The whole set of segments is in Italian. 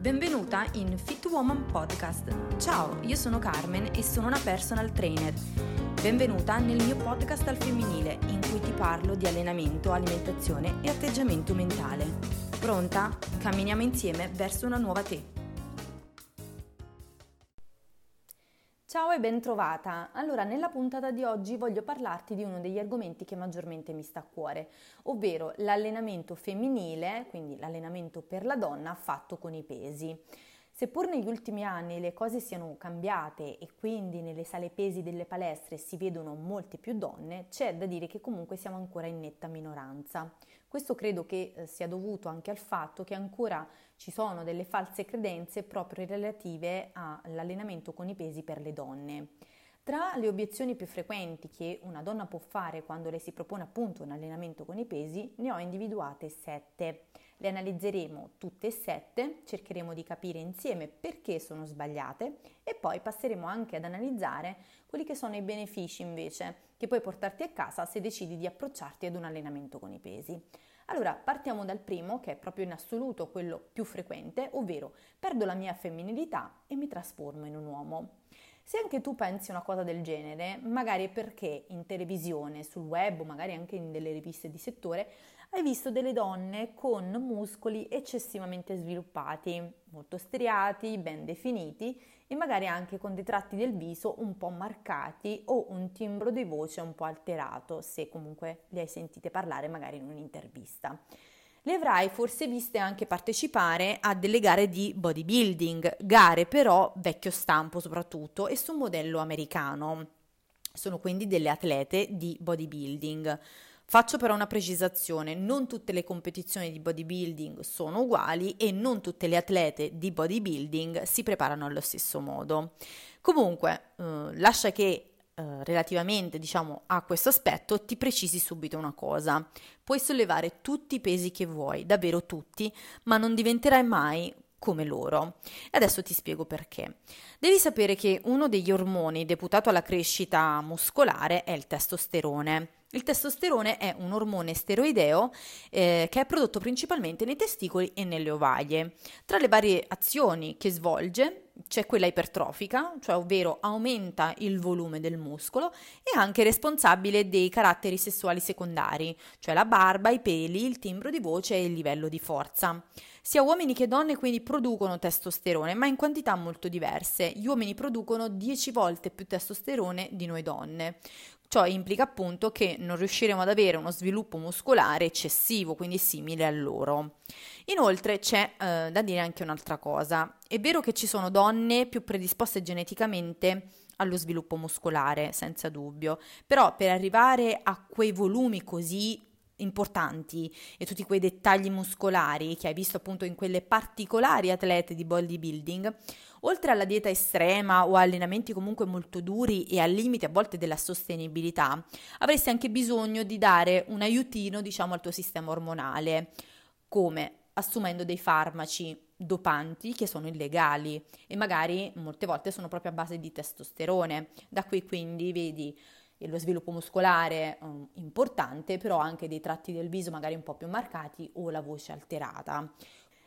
Benvenuta in Fit Woman Podcast. Ciao, io sono Carmen e sono una personal trainer. Benvenuta nel mio podcast al femminile in cui ti parlo di allenamento, alimentazione e atteggiamento mentale. Pronta? Camminiamo insieme verso una nuova te. Ciao e ben trovata! Allora, nella puntata di oggi voglio parlarti di uno degli argomenti che maggiormente mi sta a cuore, ovvero l'allenamento femminile, quindi l'allenamento per la donna fatto con i pesi. Seppur negli ultimi anni le cose siano cambiate e quindi nelle sale pesi delle palestre si vedono molte più donne, c'è da dire che comunque siamo ancora in netta minoranza. Questo credo che eh, sia dovuto anche al fatto che ancora ci sono delle false credenze proprio relative all'allenamento con i pesi per le donne. Tra le obiezioni più frequenti che una donna può fare quando le si propone appunto un allenamento con i pesi, ne ho individuate sette. Le analizzeremo tutte e sette, cercheremo di capire insieme perché sono sbagliate e poi passeremo anche ad analizzare quelli che sono i benefici invece che puoi portarti a casa se decidi di approcciarti ad un allenamento con i pesi. Allora, partiamo dal primo, che è proprio in assoluto quello più frequente, ovvero perdo la mia femminilità e mi trasformo in un uomo. Se anche tu pensi una cosa del genere, magari perché in televisione, sul web o magari anche in delle riviste di settore, hai visto delle donne con muscoli eccessivamente sviluppati, molto striati, ben definiti e magari anche con dei tratti del viso un po' marcati o un timbro di voce un po' alterato, se comunque le hai sentite parlare magari in un'intervista le avrai forse viste anche partecipare a delle gare di bodybuilding, gare però vecchio stampo soprattutto e su modello americano. Sono quindi delle atlete di bodybuilding. Faccio però una precisazione, non tutte le competizioni di bodybuilding sono uguali e non tutte le atlete di bodybuilding si preparano allo stesso modo. Comunque, eh, lascia che eh, relativamente diciamo a questo aspetto ti precisi subito una cosa puoi sollevare tutti i pesi che vuoi davvero tutti ma non diventerai mai come loro. E adesso ti spiego perché. Devi sapere che uno degli ormoni deputato alla crescita muscolare è il testosterone. Il testosterone è un ormone steroideo eh, che è prodotto principalmente nei testicoli e nelle ovaie. Tra le varie azioni che svolge c'è quella ipertrofica, cioè ovvero aumenta il volume del muscolo e anche responsabile dei caratteri sessuali secondari, cioè la barba, i peli, il timbro di voce e il livello di forza. Sia uomini che donne quindi producono testosterone, ma in quantità molto diverse. Gli uomini producono 10 volte più testosterone di noi donne. Ciò implica appunto che non riusciremo ad avere uno sviluppo muscolare eccessivo, quindi simile a loro. Inoltre c'è eh, da dire anche un'altra cosa. È vero che ci sono donne più predisposte geneticamente allo sviluppo muscolare, senza dubbio, però per arrivare a quei volumi così importanti e tutti quei dettagli muscolari che hai visto appunto in quelle particolari atlete di bodybuilding, oltre alla dieta estrema o allenamenti comunque molto duri e al limite a volte della sostenibilità, avresti anche bisogno di dare un aiutino, diciamo, al tuo sistema ormonale, come assumendo dei farmaci dopanti che sono illegali e magari molte volte sono proprio a base di testosterone. Da qui quindi vedi lo sviluppo muscolare um, importante, però anche dei tratti del viso magari un po' più marcati o la voce alterata.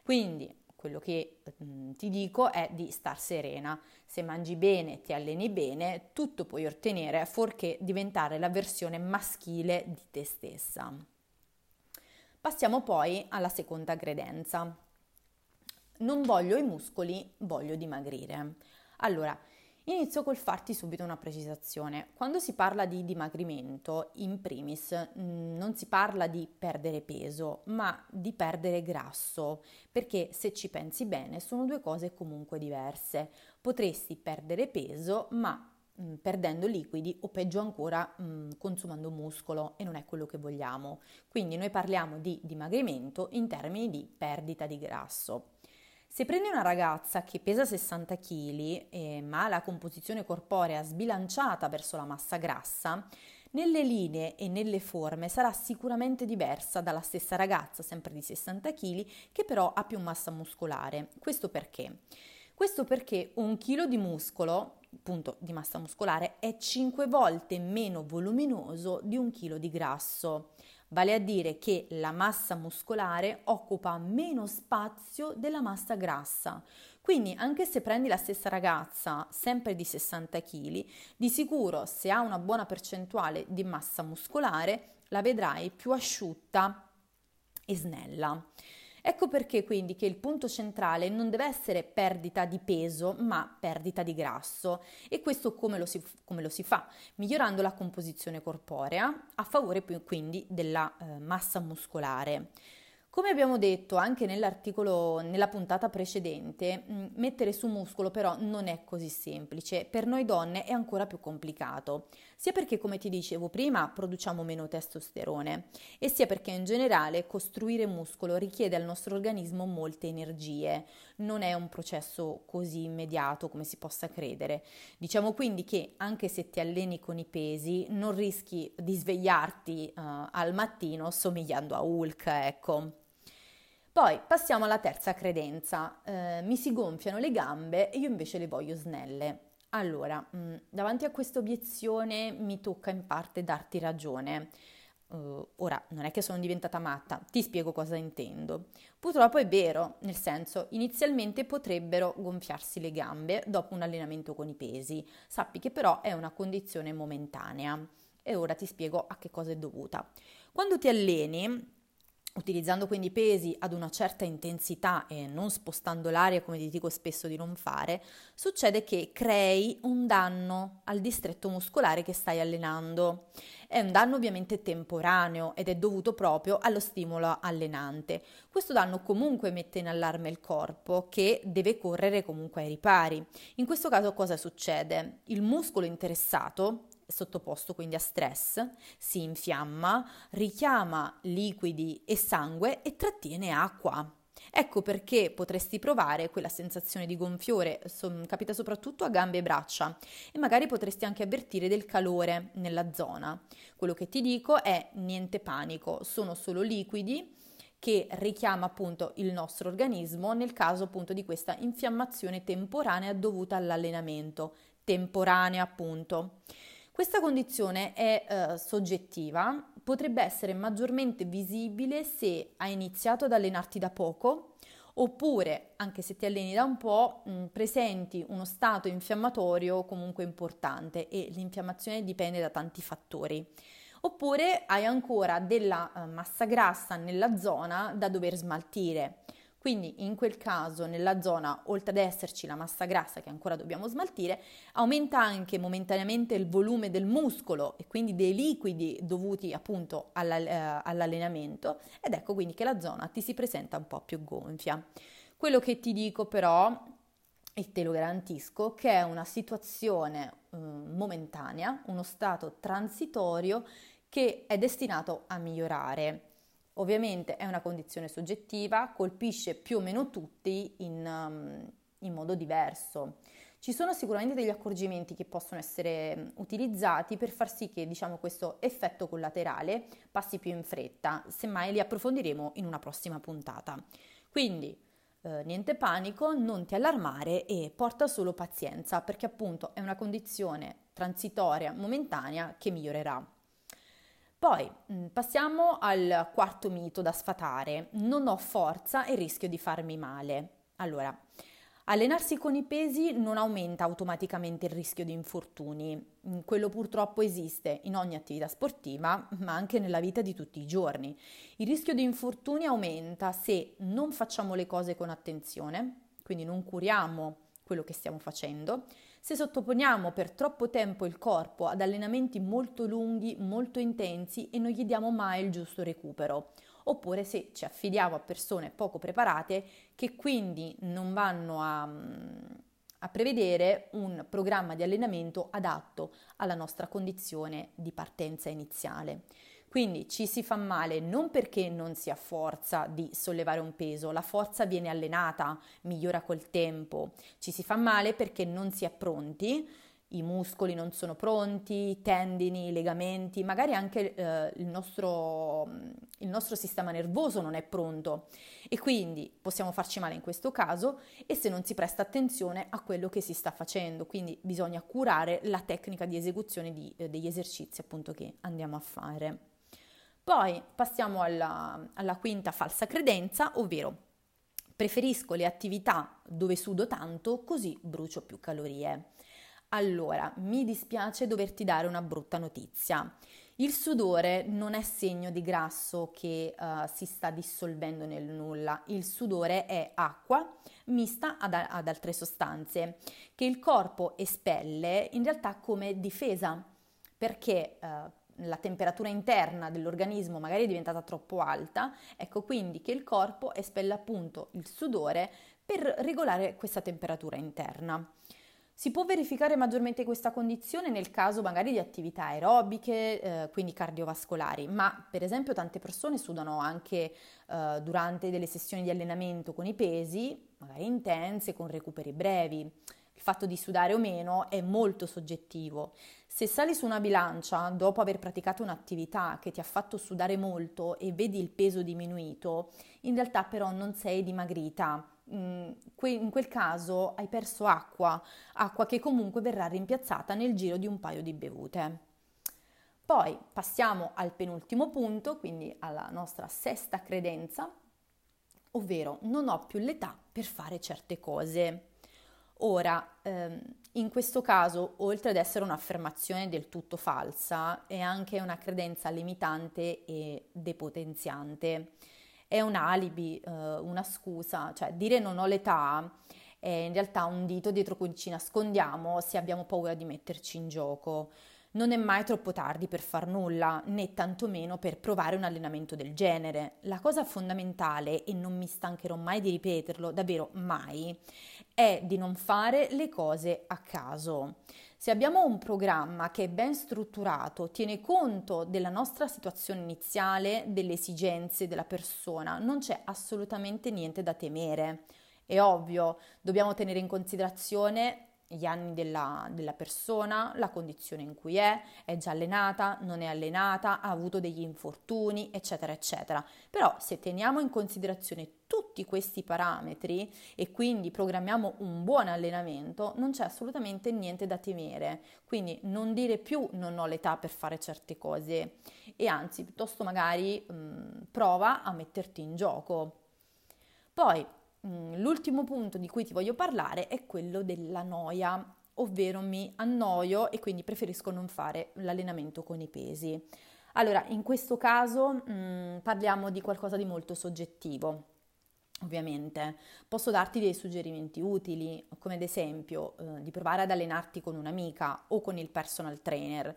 Quindi quello che mh, ti dico è di star serena. Se mangi bene, ti alleni bene, tutto puoi ottenere fuorché diventare la versione maschile di te stessa. Passiamo poi alla seconda credenza. Non voglio i muscoli, voglio dimagrire. Allora, Inizio col farti subito una precisazione. Quando si parla di dimagrimento, in primis mm, non si parla di perdere peso, ma di perdere grasso, perché se ci pensi bene sono due cose comunque diverse. Potresti perdere peso, ma mm, perdendo liquidi o peggio ancora mm, consumando muscolo e non è quello che vogliamo. Quindi noi parliamo di dimagrimento in termini di perdita di grasso. Se prendi una ragazza che pesa 60 kg eh, ma ha la composizione corporea sbilanciata verso la massa grassa, nelle linee e nelle forme sarà sicuramente diversa dalla stessa ragazza, sempre di 60 kg, che però ha più massa muscolare. Questo perché? Questo perché un chilo di muscolo, appunto di massa muscolare, è 5 volte meno voluminoso di un chilo di grasso. Vale a dire che la massa muscolare occupa meno spazio della massa grassa. Quindi anche se prendi la stessa ragazza, sempre di 60 kg, di sicuro se ha una buona percentuale di massa muscolare, la vedrai più asciutta e snella. Ecco perché quindi che il punto centrale non deve essere perdita di peso, ma perdita di grasso. E questo come lo si, come lo si fa? Migliorando la composizione corporea a favore quindi della eh, massa muscolare. Come abbiamo detto anche nell'articolo, nella puntata precedente, mettere su muscolo però non è così semplice, per noi donne è ancora più complicato, sia perché come ti dicevo prima produciamo meno testosterone e sia perché in generale costruire muscolo richiede al nostro organismo molte energie, non è un processo così immediato come si possa credere. Diciamo quindi che anche se ti alleni con i pesi non rischi di svegliarti uh, al mattino somigliando a Hulk, ecco. Poi passiamo alla terza credenza. Eh, mi si gonfiano le gambe e io invece le voglio snelle. Allora, mh, mm, davanti a questa obiezione mi tocca in parte darti ragione. Uh, ora, non è che sono diventata matta, ti spiego cosa intendo. Purtroppo è vero, nel senso, inizialmente potrebbero gonfiarsi le gambe dopo un allenamento con i pesi. Sappi che però è una condizione momentanea. E ora ti spiego a che cosa è dovuta. Quando ti alleni, Utilizzando quindi i pesi ad una certa intensità e non spostando l'aria come ti dico spesso di non fare, succede che crei un danno al distretto muscolare che stai allenando. È un danno ovviamente temporaneo ed è dovuto proprio allo stimolo allenante. Questo danno comunque mette in allarme il corpo che deve correre comunque ai ripari. In questo caso cosa succede? Il muscolo interessato sottoposto quindi a stress, si infiamma, richiama liquidi e sangue e trattiene acqua. Ecco perché potresti provare quella sensazione di gonfiore, so, capita soprattutto a gambe e braccia, e magari potresti anche avvertire del calore nella zona. Quello che ti dico è niente panico, sono solo liquidi che richiama appunto il nostro organismo nel caso appunto di questa infiammazione temporanea dovuta all'allenamento, temporanea appunto. Questa condizione è eh, soggettiva, potrebbe essere maggiormente visibile se hai iniziato ad allenarti da poco oppure, anche se ti alleni da un po', mh, presenti uno stato infiammatorio comunque importante e l'infiammazione dipende da tanti fattori. Oppure hai ancora della uh, massa grassa nella zona da dover smaltire. Quindi in quel caso nella zona, oltre ad esserci la massa grassa che ancora dobbiamo smaltire, aumenta anche momentaneamente il volume del muscolo e quindi dei liquidi dovuti appunto eh, all'allenamento ed ecco quindi che la zona ti si presenta un po' più gonfia. Quello che ti dico però e te lo garantisco che è una situazione eh, momentanea, uno stato transitorio che è destinato a migliorare. Ovviamente è una condizione soggettiva, colpisce più o meno tutti in, um, in modo diverso. Ci sono sicuramente degli accorgimenti che possono essere mm, utilizzati per far sì che diciamo, questo effetto collaterale passi più in fretta, semmai li approfondiremo in una prossima puntata. Quindi eh, niente panico, non ti allarmare e porta solo pazienza perché appunto è una condizione transitoria, momentanea che migliorerà. Poi mm, passiamo al quarto mito da sfatare. Non ho forza e rischio di farmi male. Allora, allenarsi con i pesi non aumenta automaticamente il rischio di infortuni. Mm, quello purtroppo esiste in ogni attività sportiva, ma anche nella vita di tutti i giorni. Il rischio di infortuni aumenta se non facciamo le cose con attenzione, quindi non curiamo quello che stiamo facendo, se sottoponiamo per troppo tempo il corpo ad allenamenti molto lunghi, molto intensi e non gli diamo mai il giusto recupero, oppure se ci affidiamo a persone poco preparate che quindi non vanno a, a prevedere un programma di allenamento adatto alla nostra condizione di partenza iniziale. Quindi ci si fa male non perché non si ha forza di sollevare un peso, la forza viene allenata, migliora col tempo. Ci si fa male perché non si è pronti, i muscoli non sono pronti, i tendini, i legamenti, magari anche eh, il, nostro, il nostro sistema nervoso non è pronto e quindi possiamo farci male in questo caso e se non si presta attenzione a quello che si sta facendo, quindi bisogna curare la tecnica di esecuzione di, eh, degli esercizi appunto che andiamo a fare. Poi passiamo alla, alla quinta falsa credenza, ovvero preferisco le attività dove sudo tanto così brucio più calorie. Allora, mi dispiace doverti dare una brutta notizia. Il sudore non è segno di grasso che uh, si sta dissolvendo nel nulla, il sudore è acqua mista ad, ad altre sostanze che il corpo espelle in realtà come difesa perché uh, la temperatura interna dell'organismo magari è diventata troppo alta, ecco quindi che il corpo espelle appunto il sudore per regolare questa temperatura interna. Si può verificare maggiormente questa condizione nel caso magari di attività aerobiche, eh, quindi cardiovascolari, ma per esempio tante persone sudano anche eh, durante delle sessioni di allenamento con i pesi, magari intense, con recuperi brevi. Fatto di sudare o meno è molto soggettivo. Se sali su una bilancia dopo aver praticato un'attività che ti ha fatto sudare molto e vedi il peso diminuito, in realtà però non sei dimagrita, Mm, in quel caso hai perso acqua, acqua che comunque verrà rimpiazzata nel giro di un paio di bevute. Poi passiamo al penultimo punto, quindi alla nostra sesta credenza, ovvero non ho più l'età per fare certe cose. Ora, ehm, in questo caso, oltre ad essere un'affermazione del tutto falsa, è anche una credenza limitante e depotenziante è un alibi, eh, una scusa, cioè dire non ho l'età è in realtà un dito dietro cui ci nascondiamo se abbiamo paura di metterci in gioco. Non è mai troppo tardi per far nulla, né tantomeno per provare un allenamento del genere. La cosa fondamentale, e non mi stancherò mai di ripeterlo, davvero mai, è di non fare le cose a caso. Se abbiamo un programma che è ben strutturato, tiene conto della nostra situazione iniziale, delle esigenze della persona, non c'è assolutamente niente da temere. È ovvio, dobbiamo tenere in considerazione gli anni della, della, persona, la condizione in cui è, è già allenata, non è allenata, ha avuto degli infortuni, eccetera, eccetera. Però se teniamo in considerazione tutti questi parametri e quindi programmiamo un buon allenamento, non c'è assolutamente niente da temere. Quindi non dire più non ho l'età per fare certe cose e anzi piuttosto magari mh, prova a metterti in gioco. Poi l'ultimo punto di cui ti voglio parlare è quello della noia, ovvero mi annoio e quindi preferisco non fare l'allenamento con i pesi. Allora, in questo caso mh, mm, parliamo di qualcosa di molto soggettivo. Ovviamente posso darti dei suggerimenti utili, come ad esempio eh, di provare ad allenarti con un'amica o con il personal trainer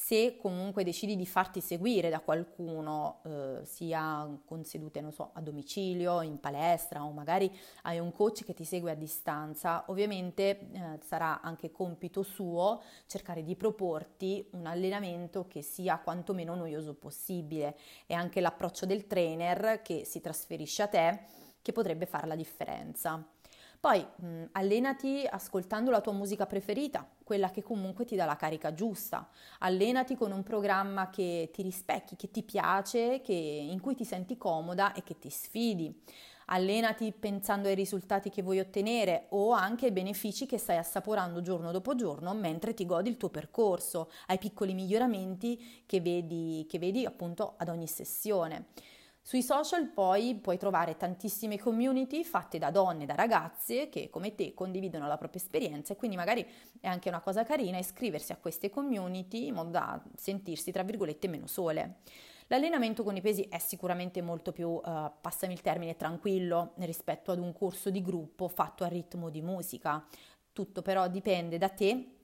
se comunque decidi di farti seguire da qualcuno, eh, sia con sedute, non so, a domicilio, in palestra o magari hai un coach che ti segue a distanza, ovviamente eh, sarà anche compito suo cercare di proporti un allenamento che sia quantomeno noioso possibile e anche l'approccio del trainer che si trasferisce a te che potrebbe fare la differenza. Poi mh, allenati ascoltando la tua musica preferita, quella che comunque ti dà la carica giusta. Allenati con un programma che ti rispecchi, che ti piace, che, in cui ti senti comoda e che ti sfidi. Allenati pensando ai risultati che vuoi ottenere o anche ai benefici che stai assaporando giorno dopo giorno mentre ti godi il tuo percorso, ai piccoli miglioramenti che vedi, che vedi appunto ad ogni sessione. Sui social poi puoi trovare tantissime community fatte da donne, da ragazze che come te condividono la propria esperienza e quindi magari è anche una cosa carina iscriversi a queste community in modo da sentirsi tra virgolette meno sole. L'allenamento con i pesi è sicuramente molto più, uh, passami il termine, tranquillo rispetto ad un corso di gruppo fatto a ritmo di musica. Tutto però dipende da te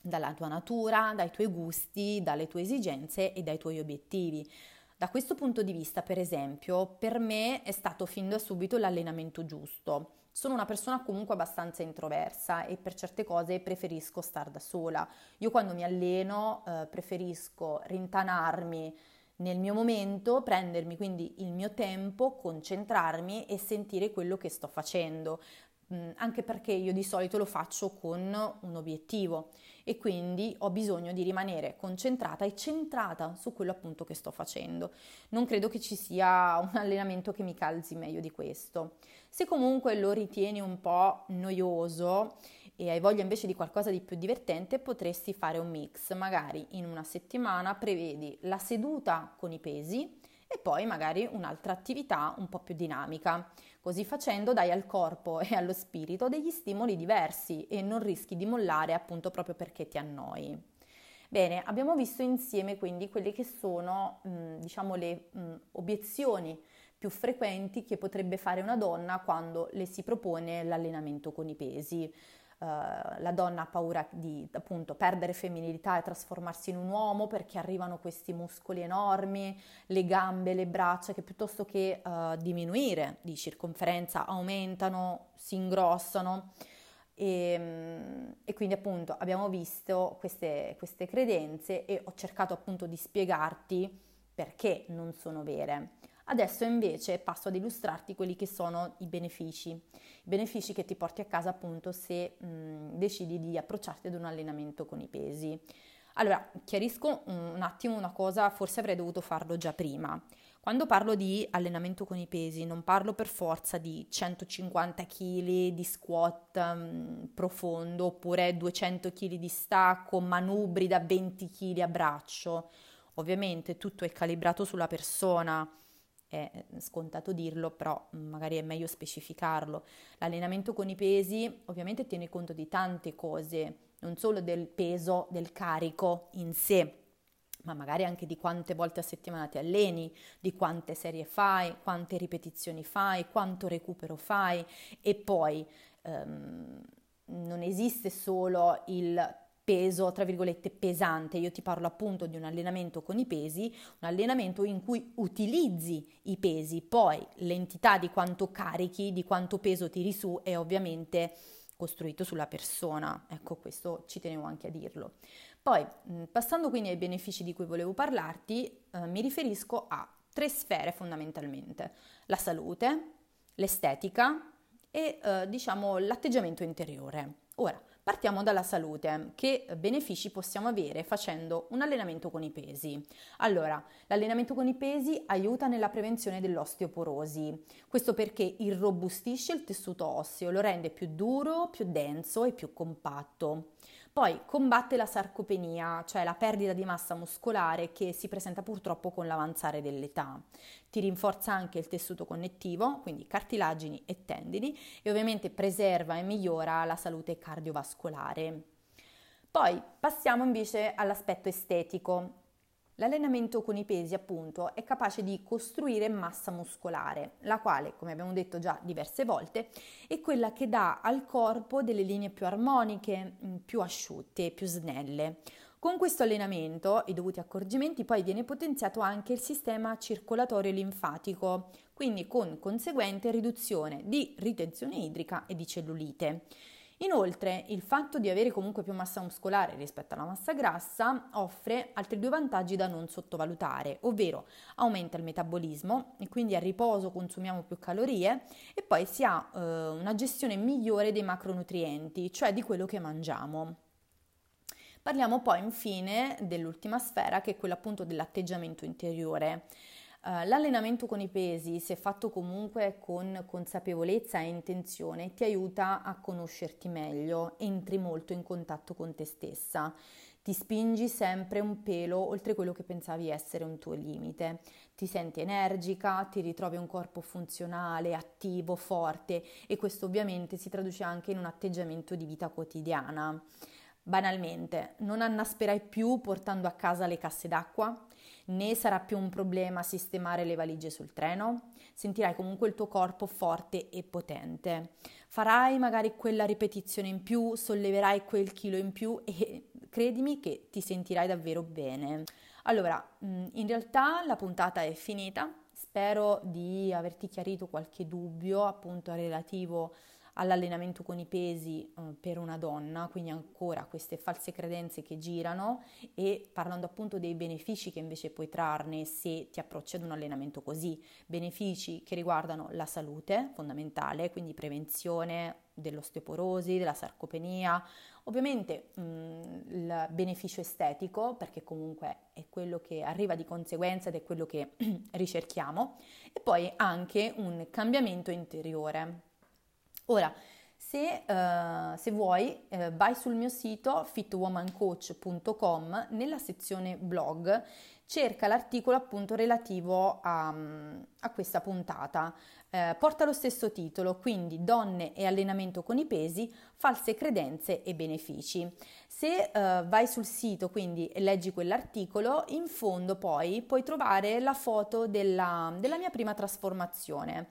dalla tua natura, dai tuoi gusti, dalle tue esigenze e dai tuoi obiettivi. Da questo punto di vista, per esempio, per me è stato fin da subito l'allenamento giusto. Sono una persona comunque abbastanza introversa e per certe cose preferisco star da sola. Io quando mi alleno eh, preferisco rintanarmi nel mio momento, prendermi quindi il mio tempo, concentrarmi e sentire quello che sto facendo. Mm, anche perché io di solito lo faccio con un obiettivo e quindi ho bisogno di rimanere concentrata e centrata su quello appunto che sto facendo. Non credo che ci sia un allenamento che mi calzi meglio di questo. Se comunque lo ritieni un po' noioso e hai voglia invece di qualcosa di più divertente, potresti fare un mix. Magari in una settimana prevedi la seduta con i pesi e poi magari un'altra attività un po' più dinamica. Così facendo dai al corpo e allo spirito degli stimoli diversi e non rischi di mollare appunto proprio perché ti annoi. Bene, abbiamo visto insieme quindi quelle che sono diciamo le obiezioni più frequenti che potrebbe fare una donna quando le si propone l'allenamento con i pesi. Uh, la donna ha paura di appunto perdere femminilità e trasformarsi in un uomo perché arrivano questi muscoli enormi, le gambe, le braccia che piuttosto che uh, diminuire di circonferenza aumentano, si ingrossano. E, ehm, e, quindi appunto abbiamo visto queste, queste credenze e ho cercato appunto di spiegarti perché non sono vere. Adesso invece passo ad illustrarti quelli che sono i benefici, i benefici che ti porti a casa appunto se mh, decidi di approcciarti ad un allenamento con i pesi. Allora, chiarisco un attimo una cosa, forse avrei dovuto farlo già prima. Quando parlo di allenamento con i pesi, non parlo per forza di 150 kg di squat um, profondo oppure 200 kg di stacco, manubri da 20 kg a braccio. Ovviamente tutto è calibrato sulla persona, è scontato dirlo, però magari è meglio specificarlo. L'allenamento con i pesi ovviamente tiene conto di tante cose, non solo del peso, del carico in sé, ma magari anche di quante volte a settimana ti alleni, di quante serie fai, quante ripetizioni fai, quanto recupero fai e poi ehm, non esiste solo il peso, tra virgolette, pesante. Io ti parlo appunto di un allenamento con i pesi, un allenamento in cui utilizzi i pesi, poi l'entità di quanto carichi, di quanto peso tiri su è ovviamente costruito sulla persona. Ecco, questo ci tenevo anche a dirlo. Poi, passando quindi ai benefici di cui volevo parlarti, eh, mi riferisco a tre sfere fondamentalmente. La salute, l'estetica e eh, diciamo l'atteggiamento interiore. Ora, Partiamo dalla salute. Che benefici possiamo avere facendo un allenamento con i pesi? Allora, l'allenamento con i pesi aiuta nella prevenzione dell'osteoporosi. Questo perché irrobustisce il tessuto osseo, lo rende più duro, più denso e più compatto. Poi combatte la sarcopenia, cioè la perdita di massa muscolare che si presenta purtroppo con l'avanzare dell'età. Ti rinforza anche il tessuto connettivo, quindi cartilagini e tendini, e ovviamente preserva e migliora la salute cardiovascolare. Poi passiamo invece all'aspetto estetico. L'allenamento con i pesi, appunto, è capace di costruire massa muscolare, la quale, come abbiamo detto già diverse volte, è quella che dà al corpo delle linee più armoniche, mm, più asciutte, più snelle. Con questo allenamento, i dovuti accorgimenti, poi viene potenziato anche il sistema circolatorio linfatico, quindi con conseguente riduzione di ritenzione idrica e di cellulite. Inoltre, il fatto di avere comunque più massa muscolare rispetto alla massa grassa offre altri due vantaggi da non sottovalutare, ovvero aumenta il metabolismo e quindi a riposo consumiamo più calorie e poi si ha eh, una gestione migliore dei macronutrienti, cioè di quello che mangiamo. Parliamo poi infine dell'ultima sfera che è quella appunto dell'atteggiamento interiore. Uh, l'allenamento con i pesi, se fatto comunque con consapevolezza e intenzione, ti aiuta a conoscerti meglio, entri molto in contatto con te stessa, ti spingi sempre un pelo oltre quello che pensavi essere un tuo limite, ti senti energica, ti ritrovi un corpo funzionale, attivo, forte e questo ovviamente si traduce anche in un atteggiamento di vita quotidiana. Banalmente, non annasperai più portando a casa le casse d'acqua? Né sarà più un problema sistemare le valigie sul treno, sentirai comunque il tuo corpo forte e potente. Farai magari quella ripetizione in più, solleverai quel chilo in più e credimi che ti sentirai davvero bene. Allora, mm, in realtà la puntata è finita, spero di averti chiarito qualche dubbio appunto relativo all'allenamento con i pesi eh, per una donna, quindi ancora queste false credenze che girano e parlando appunto dei benefici che invece puoi trarne se ti approcci ad un allenamento così, benefici che riguardano la salute fondamentale, quindi prevenzione dell'osteoporosi, della sarcopenia, ovviamente mh, mm, il beneficio estetico perché comunque è quello che arriva di conseguenza ed è quello che ricerchiamo e poi anche un cambiamento interiore Ora, Se, uh, se vuoi, uh, vai sul mio sito fitwomancoach.com nella sezione blog, cerca l'articolo appunto relativo a, a questa puntata. Uh, porta lo stesso titolo, quindi Donne e allenamento con i pesi, false credenze e benefici. Se vai sul sito quindi e leggi quell'articolo, in fondo poi puoi trovare la foto della, della mia prima trasformazione.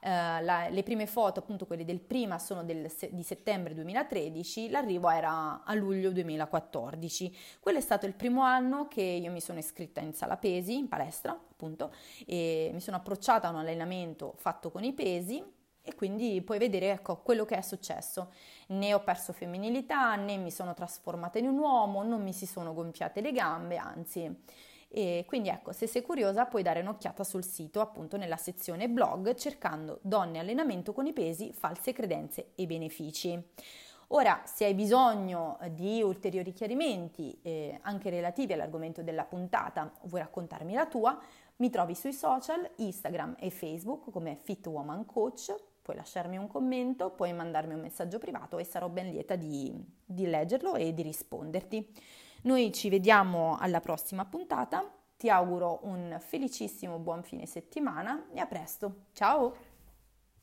Uh, la, le prime foto, appunto quelle del prima, sono del, di settembre 2013, l'arrivo era a luglio 2014. Quello è stato il primo anno che io mi sono iscritta in sala pesi, in palestra, appunto, e mi sono approcciata a un allenamento fatto con i pesi e quindi puoi vedere ecco, quello che è successo. Né ho perso femminilità, né mi sono trasformata in un uomo, non mi si sono gonfiate le gambe, anzi e quindi ecco, se sei curiosa puoi dare un'occhiata sul sito, appunto nella sezione blog, cercando donne allenamento con i pesi, false credenze e benefici. Ora, se hai bisogno di ulteriori chiarimenti, eh, anche relativi all'argomento della puntata, vuoi raccontarmi la tua, mi trovi sui social, Instagram e Facebook come Fit Woman Coach. Puoi lasciarmi un commento, puoi mandarmi un messaggio privato e sarò ben lieta di, di leggerlo e di risponderti. Noi ci vediamo alla prossima puntata, ti auguro un felicissimo buon fine settimana e a presto. Ciao!